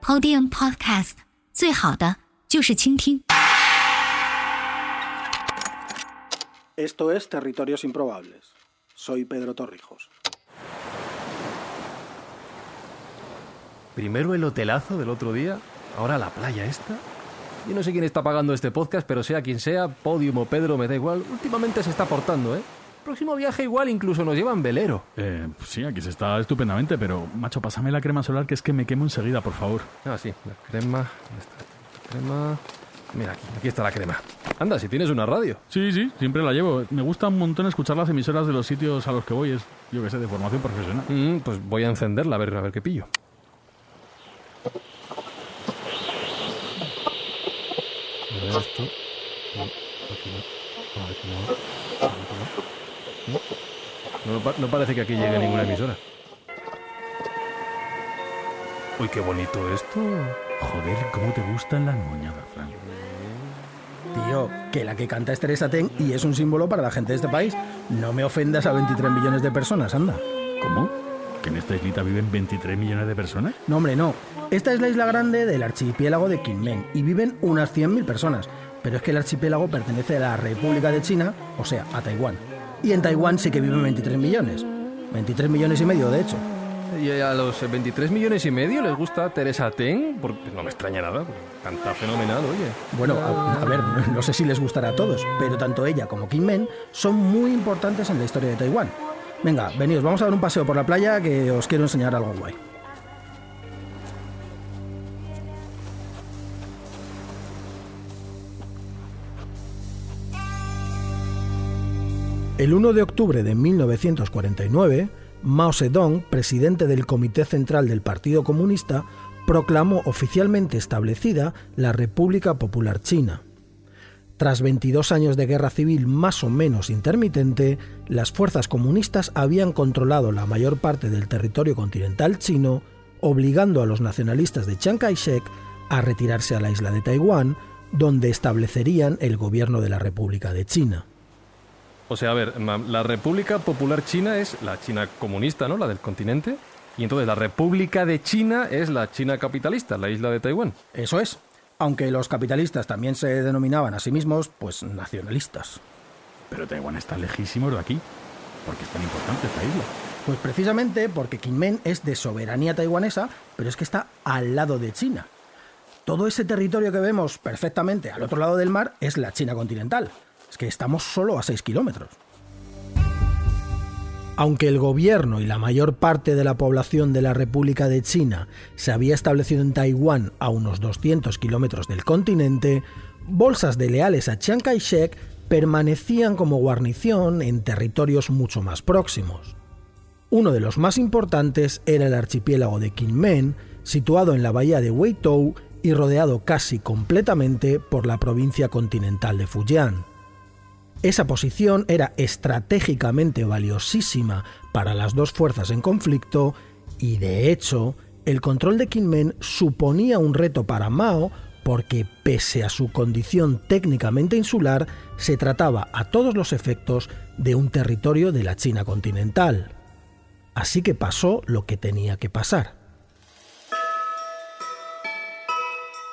Podium Podcast，最好的就是倾听。 Esto es Territorios Improbables. Soy Pedro Torrijos. Primero el hotelazo del otro día, ahora la playa esta. Yo no sé quién está pagando este podcast, pero sea quien sea, Podium o Pedro, me da igual. Últimamente se está portando, ¿eh? Próximo viaje igual incluso nos llevan velero. Eh, sí, aquí se está estupendamente, pero macho, pásame la crema solar que es que me quemo enseguida, por favor. Ah, sí, la crema. La crema. Mira, aquí, aquí está la crema. Anda, si tienes una radio. Sí, sí, siempre la llevo. Me gusta un montón escuchar las emisoras de los sitios a los que voy. Es, yo que sé, de formación profesional. Mm, pues voy a encenderla a ver, a ver qué pillo. A ver esto. No, aquí no. Aquí no. Aquí no. No, no pa- no parece que aquí llegue ninguna emisora. Uy, qué bonito esto. Joder, cómo te gustan las moñadas, Fran. Tío, que la que canta es Teresa Ten y es un símbolo para la gente de este país. No me ofendas a 23 millones de personas, anda. ¿Cómo? ¿Que en esta islita viven 23 millones de personas? No, hombre, no. Esta es la isla grande del archipiélago de Kinmen y viven unas 100.000 personas. Pero es que el archipiélago pertenece a la República de China, o sea, a Taiwán. Y en Taiwán sí que viven 23 millones. 23 millones y medio, de hecho. ¿Y a los 23 millones y medio les gusta Teresa Ten? Porque no me extraña nada. Canta fenomenal, oye. Bueno, a, a ver, no sé si les gustará a todos, pero tanto ella como Kim Men son muy importantes en la historia de Taiwán. Venga, venidos, vamos a dar un paseo por la playa que os quiero enseñar algo guay. El 1 de octubre de 1949, Mao Zedong, presidente del Comité Central del Partido Comunista, proclamó oficialmente establecida la República Popular China. Tras 22 años de guerra civil más o menos intermitente, las fuerzas comunistas habían controlado la mayor parte del territorio continental chino, obligando a los nacionalistas de Chiang Kai-shek a retirarse a la isla de Taiwán, donde establecerían el gobierno de la República de China. O sea, a ver, la República Popular China es la China comunista, ¿no? La del continente. Y entonces la República de China es la China capitalista, la isla de Taiwán. Eso es, aunque los capitalistas también se denominaban a sí mismos, pues nacionalistas. Pero Taiwán está lejísimos de aquí. porque es tan importante esta isla? Pues precisamente porque Kinmen es de soberanía taiwanesa, pero es que está al lado de China. Todo ese territorio que vemos perfectamente al otro lado del mar es la China continental. Es que estamos solo a 6 kilómetros. Aunque el gobierno y la mayor parte de la población de la República de China se había establecido en Taiwán a unos 200 kilómetros del continente, bolsas de leales a Chiang Kai-shek permanecían como guarnición en territorios mucho más próximos. Uno de los más importantes era el archipiélago de Kinmen, situado en la bahía de Weitou y rodeado casi completamente por la provincia continental de Fujian. Esa posición era estratégicamente valiosísima para las dos fuerzas en conflicto y, de hecho, el control de Kinmen suponía un reto para Mao porque, pese a su condición técnicamente insular, se trataba a todos los efectos de un territorio de la China continental. Así que pasó lo que tenía que pasar.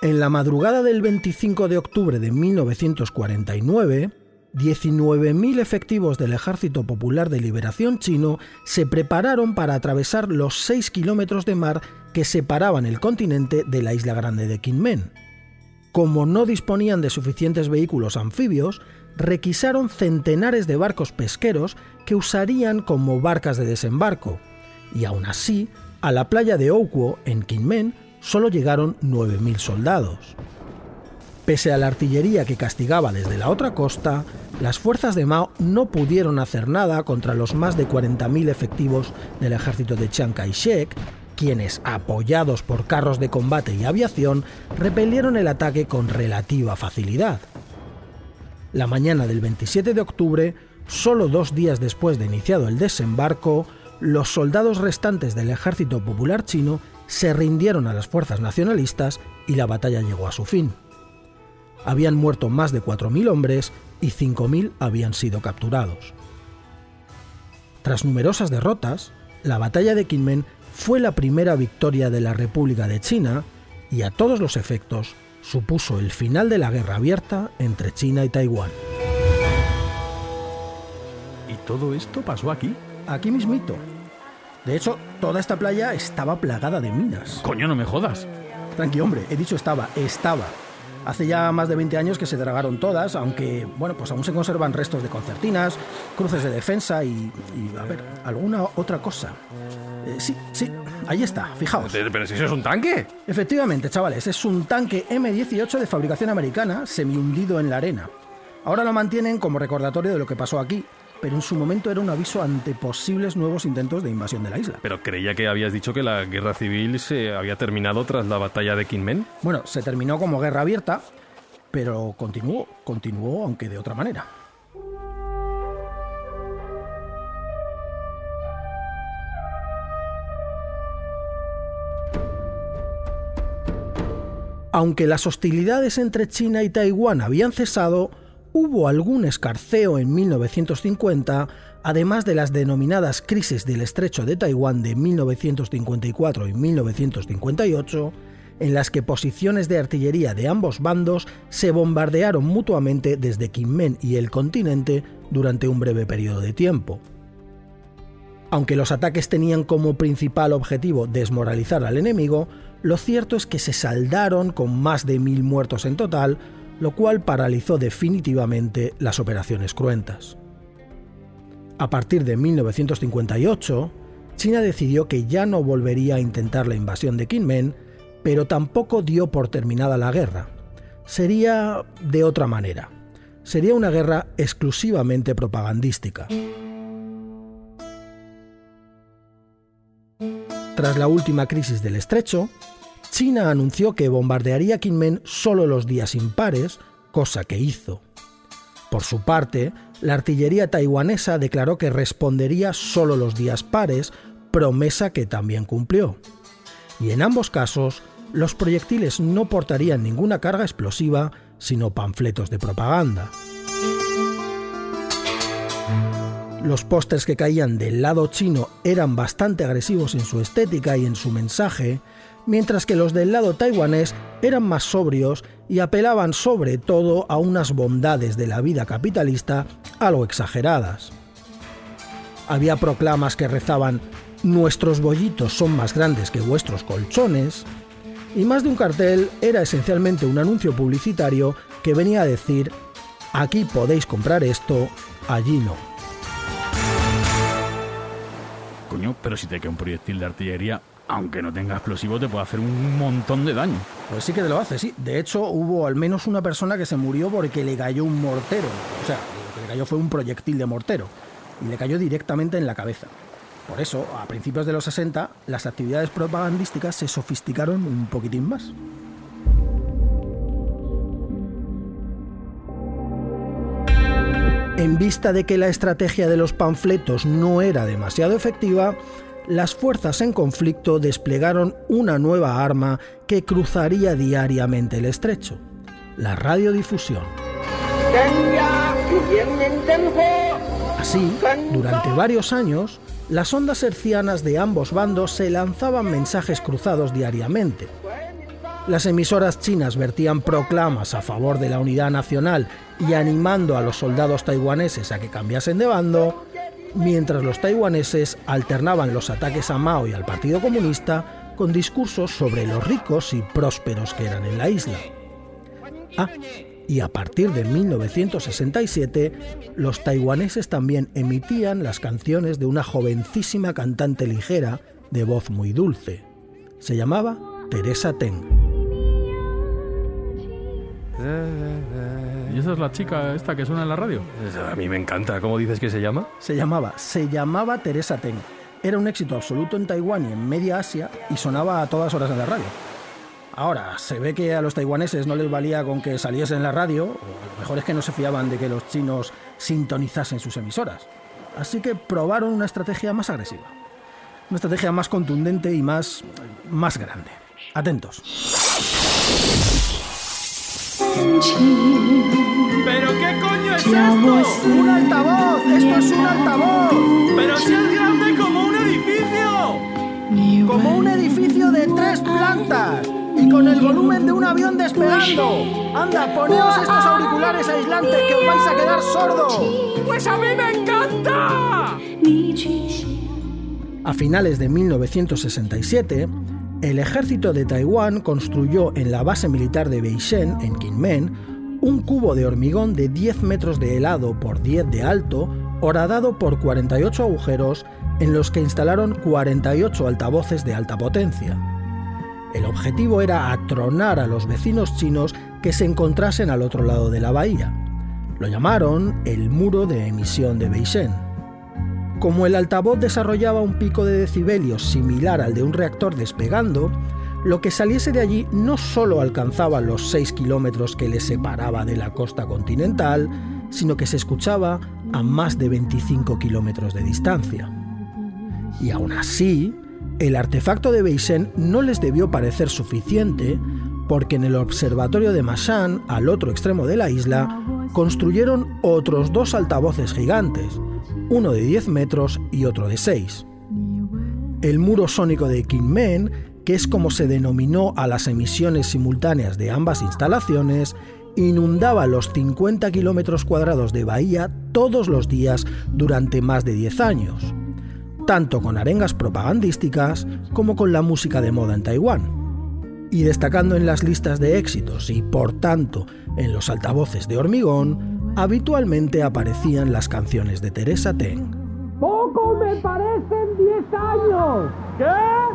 En la madrugada del 25 de octubre de 1949, 19.000 efectivos del Ejército Popular de Liberación chino se prepararon para atravesar los 6 kilómetros de mar que separaban el continente de la isla grande de Kinmen. Como no disponían de suficientes vehículos anfibios, requisaron centenares de barcos pesqueros que usarían como barcas de desembarco, y aún así, a la playa de Oukuo, en Kinmen, solo llegaron 9.000 soldados. Pese a la artillería que castigaba desde la otra costa, las fuerzas de Mao no pudieron hacer nada contra los más de 40.000 efectivos del ejército de Chiang Kai-shek, quienes, apoyados por carros de combate y aviación, repelieron el ataque con relativa facilidad. La mañana del 27 de octubre, solo dos días después de iniciado el desembarco, los soldados restantes del ejército popular chino se rindieron a las fuerzas nacionalistas y la batalla llegó a su fin. Habían muerto más de 4.000 hombres y 5.000 habían sido capturados. Tras numerosas derrotas, la batalla de Kinmen fue la primera victoria de la República de China y a todos los efectos supuso el final de la guerra abierta entre China y Taiwán. ¿Y todo esto pasó aquí? Aquí mismito. De hecho, toda esta playa estaba plagada de minas. Coño, no me jodas. Tranqui, hombre, he dicho estaba, estaba. Hace ya más de 20 años que se dragaron todas, aunque, bueno, pues aún se conservan restos de concertinas, cruces de defensa y, y a ver, alguna otra cosa. Eh, sí, sí, ahí está, fijaos. ¿Pero si eso es un tanque? Efectivamente, chavales, es un tanque M18 de fabricación americana, semi hundido en la arena. Ahora lo mantienen como recordatorio de lo que pasó aquí, pero en su momento era un aviso ante posibles nuevos intentos de invasión de la isla. Pero creía que habías dicho que la guerra civil se había terminado tras la batalla de Kinmen. Bueno, se terminó como guerra abierta, pero continuó, continuó aunque de otra manera. Aunque las hostilidades entre China y Taiwán habían cesado, hubo algún escarceo en 1950, además de las denominadas crisis del estrecho de Taiwán de 1954 y 1958, en las que posiciones de artillería de ambos bandos se bombardearon mutuamente desde Kinmen y el continente durante un breve periodo de tiempo. Aunque los ataques tenían como principal objetivo desmoralizar al enemigo, lo cierto es que se saldaron con más de mil muertos en total, lo cual paralizó definitivamente las operaciones cruentas. A partir de 1958, China decidió que ya no volvería a intentar la invasión de Kinmen, pero tampoco dio por terminada la guerra. Sería de otra manera. Sería una guerra exclusivamente propagandística. Tras la última crisis del estrecho, China anunció que bombardearía Kinmen solo los días impares, cosa que hizo. Por su parte, la artillería taiwanesa declaró que respondería solo los días pares, promesa que también cumplió. Y en ambos casos, los proyectiles no portarían ninguna carga explosiva, sino panfletos de propaganda. Los pósters que caían del lado chino eran bastante agresivos en su estética y en su mensaje, mientras que los del lado taiwanés eran más sobrios y apelaban sobre todo a unas bondades de la vida capitalista algo exageradas. Había proclamas que rezaban Nuestros bollitos son más grandes que vuestros colchones, y más de un cartel era esencialmente un anuncio publicitario que venía a decir Aquí podéis comprar esto, allí no. Coño, pero si te queda un proyectil de artillería, aunque no tenga explosivo, te puede hacer un montón de daño. Pues sí que te lo hace, sí. De hecho, hubo al menos una persona que se murió porque le cayó un mortero. O sea, lo que le cayó fue un proyectil de mortero. Y le cayó directamente en la cabeza. Por eso, a principios de los 60, las actividades propagandísticas se sofisticaron un poquitín más. En vista de que la estrategia de los panfletos no era demasiado efectiva, las fuerzas en conflicto desplegaron una nueva arma que cruzaría diariamente el estrecho, la radiodifusión. Así, durante varios años, las ondas hercianas de ambos bandos se lanzaban mensajes cruzados diariamente. Las emisoras chinas vertían proclamas a favor de la unidad nacional y animando a los soldados taiwaneses a que cambiasen de bando, mientras los taiwaneses alternaban los ataques a Mao y al Partido Comunista con discursos sobre los ricos y prósperos que eran en la isla. Ah, y a partir de 1967, los taiwaneses también emitían las canciones de una jovencísima cantante ligera de voz muy dulce. Se llamaba Teresa Teng. ¿Y esa es la chica esta que suena en la radio? A mí me encanta. ¿Cómo dices que se llama? Se llamaba, se llamaba Teresa Teng. Era un éxito absoluto en Taiwán y en media Asia y sonaba a todas horas en la radio. Ahora, se ve que a los taiwaneses no les valía con que saliese en la radio, o lo mejor es que no se fiaban de que los chinos sintonizasen sus emisoras. Así que probaron una estrategia más agresiva. Una estrategia más contundente y más. más grande. Atentos. ¿Pero qué coño es esto? ¡Un altavoz! ¡Esto es un altavoz! ¡Pero si es grande como un edificio! Como un edificio de tres plantas. y con el volumen de un avión despegando. Anda, poneos estos auriculares aislantes que os vais a quedar sordos. ¡Pues a mí me encanta! A finales de 1967, el ejército de Taiwán construyó en la base militar de Beishen, en Kinmen, un cubo de hormigón de 10 metros de helado por 10 de alto, horadado por 48 agujeros en los que instalaron 48 altavoces de alta potencia. El objetivo era atronar a los vecinos chinos que se encontrasen al otro lado de la bahía. Lo llamaron el muro de emisión de Beishen. Como el altavoz desarrollaba un pico de decibelios similar al de un reactor despegando, lo que saliese de allí no solo alcanzaba los 6 kilómetros que le separaba de la costa continental, sino que se escuchaba a más de 25 kilómetros de distancia. Y aún así, el artefacto de Beishen no les debió parecer suficiente porque en el observatorio de Mashan, al otro extremo de la isla, construyeron otros dos altavoces gigantes, uno de 10 metros y otro de 6. El muro sónico de Kinmen, que es como se denominó a las emisiones simultáneas de ambas instalaciones, inundaba los 50 kilómetros cuadrados de bahía todos los días durante más de 10 años tanto con arengas propagandísticas como con la música de moda en Taiwán. Y destacando en las listas de éxitos y por tanto en los altavoces de hormigón, habitualmente aparecían las canciones de Teresa Teng. ¡Poco me parecen 10 años! ¿Qué?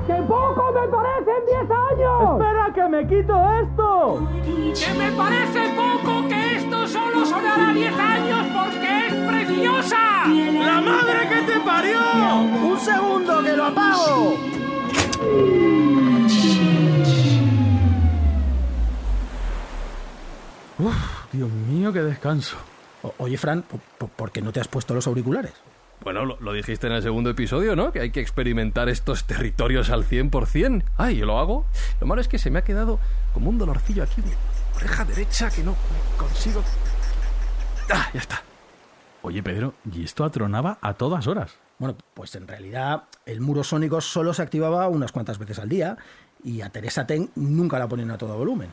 ¡Que poco me parecen 10 años! ¡Espera que me quito esto! ¡Que me parece poco que esto solo sonará 10 años porque es preciosa! ¡La madre que te parió! ¡Un segundo que lo apago! Dios mío, qué descanso. O- oye, Fran, ¿por, qué no te has puesto los auriculares? Bueno, lo, lo dijiste en el segundo episodio, ¿no? Que hay que experimentar estos territorios al 100%. Ay, yo lo hago. Lo malo es que se me ha quedado como un dolorcillo aquí de oreja derecha que no consigo... Ah, ya está. Oye, Pedro, y esto atronaba a todas horas. Bueno, pues en realidad el muro sónico solo se activaba unas cuantas veces al día y a Teresa Ten nunca la ponían a todo volumen.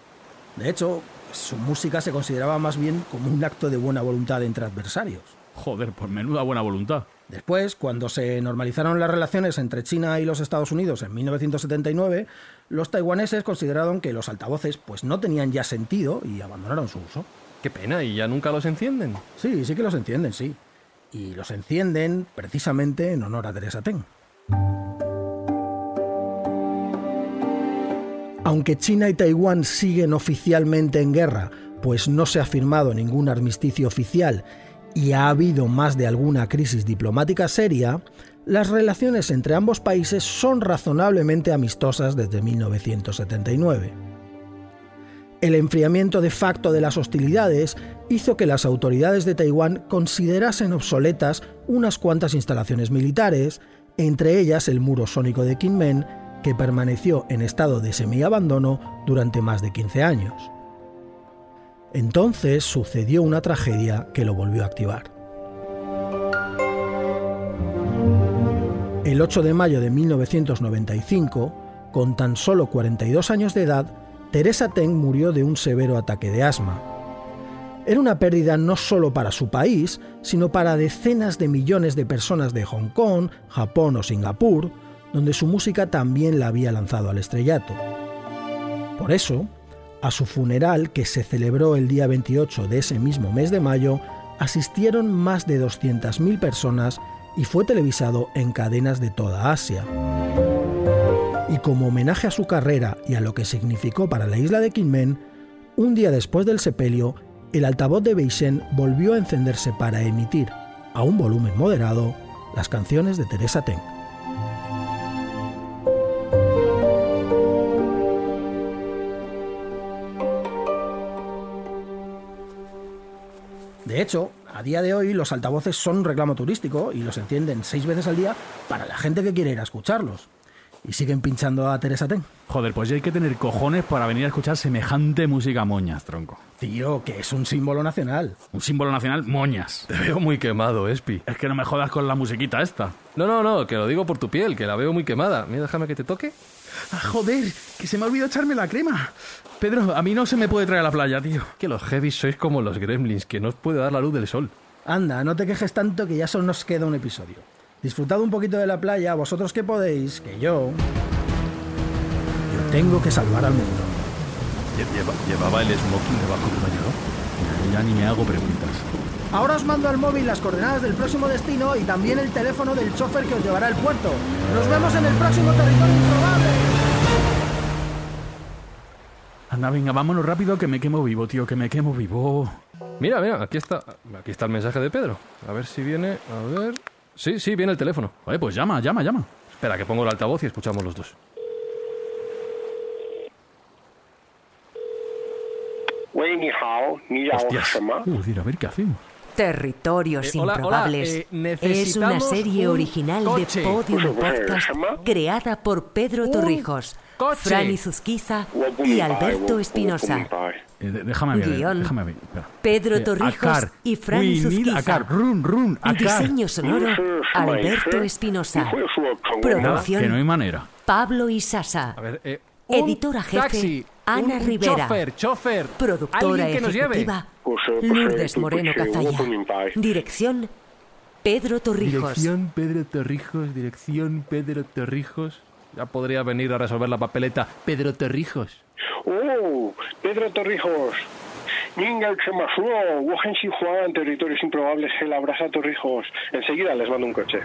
De hecho, su música se consideraba más bien como un acto de buena voluntad entre adversarios. Joder, por menuda buena voluntad. Después, cuando se normalizaron las relaciones entre China y los Estados Unidos en 1979, los taiwaneses consideraron que los altavoces pues no tenían ya sentido y abandonaron su uso. Qué pena, y ya nunca los encienden. Sí, sí que los encienden, sí. Y los encienden precisamente en honor a Teresa Teng. Aunque China y Taiwán siguen oficialmente en guerra, pues no se ha firmado ningún armisticio oficial y ha habido más de alguna crisis diplomática seria, las relaciones entre ambos países son razonablemente amistosas desde 1979. El enfriamiento de facto de las hostilidades hizo que las autoridades de Taiwán considerasen obsoletas unas cuantas instalaciones militares, entre ellas el muro sónico de Kinmen, que permaneció en estado de semiabandono durante más de 15 años. Entonces sucedió una tragedia que lo volvió a activar. El 8 de mayo de 1995, con tan solo 42 años de edad, Teresa Teng murió de un severo ataque de asma. Era una pérdida no solo para su país, sino para decenas de millones de personas de Hong Kong, Japón o Singapur, donde su música también la había lanzado al estrellato. Por eso, a su funeral, que se celebró el día 28 de ese mismo mes de mayo, asistieron más de 200.000 personas y fue televisado en cadenas de toda Asia. Y como homenaje a su carrera y a lo que significó para la isla de Kinmen, un día después del sepelio, el altavoz de Beishen volvió a encenderse para emitir, a un volumen moderado, las canciones de Teresa Teng. De hecho, a día de hoy los altavoces son un reclamo turístico y los encienden seis veces al día para la gente que quiere ir a escucharlos. Y siguen pinchando a Teresa Ten. Joder, pues ya hay que tener cojones para venir a escuchar semejante música moñas, tronco. Tío, que es un símbolo nacional. Un símbolo nacional, moñas. Te veo muy quemado, Espi. Es que no me jodas con la musiquita esta. No, no, no, que lo digo por tu piel, que la veo muy quemada. Mira, déjame que te toque. Ah, joder, que se me ha olvidado echarme la crema. Pedro, a mí no se me puede traer a la playa, tío. Que los heavies sois como los gremlins, que no os puede dar la luz del sol. Anda, no te quejes tanto que ya solo nos queda un episodio. Disfrutad un poquito de la playa, vosotros que podéis, que yo... Yo tengo que salvar al mundo. Lle- lleva- llevaba el smoking debajo del bañador. Ya, ya ni me hago preguntas. Ahora os mando al móvil las coordenadas del próximo destino y también el teléfono del chofer que os llevará al puerto. Nos vemos en el próximo territorio improbable. Anda, venga, vámonos rápido que me quemo vivo, tío, que me quemo vivo. Mira, mira, aquí está, aquí está el mensaje de Pedro. A ver si viene, a ver. Sí, sí, viene el teléfono. Oye, pues llama, llama, llama. Espera, que pongo el altavoz y escuchamos los dos. Hostia. a ver qué hacemos. Territorios Improbables es una serie un original coche. de Podium Podcast creada por Pedro Torrijos, coche. Franny Zuzquiza y Alberto Espinosa. Eh, ver, Guión. Pedro Torrijos y Franny Zuzquiza. Run, Diseño sonoro, Alberto Espinosa. Producción, que no hay. Pablo Isasa. Editora jefe. Ana un, Rivera. Chofer, chofer. Productora que nos ejecutiva, lleve. Lourdes Moreno Cazalla. Dirección Pedro Torrijos. Dirección Pedro Torrijos, dirección Pedro Torrijos. Ya podría venir a resolver la papeleta Pedro Torrijos. ¡Oh! Pedro Torrijos. Ninga Xemasuo, Wohenshi Juan, territorios improbables, el abraza Torrijos. Enseguida les mando un coche.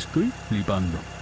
Estoy flipando.